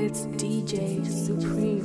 It's DJ Supreme.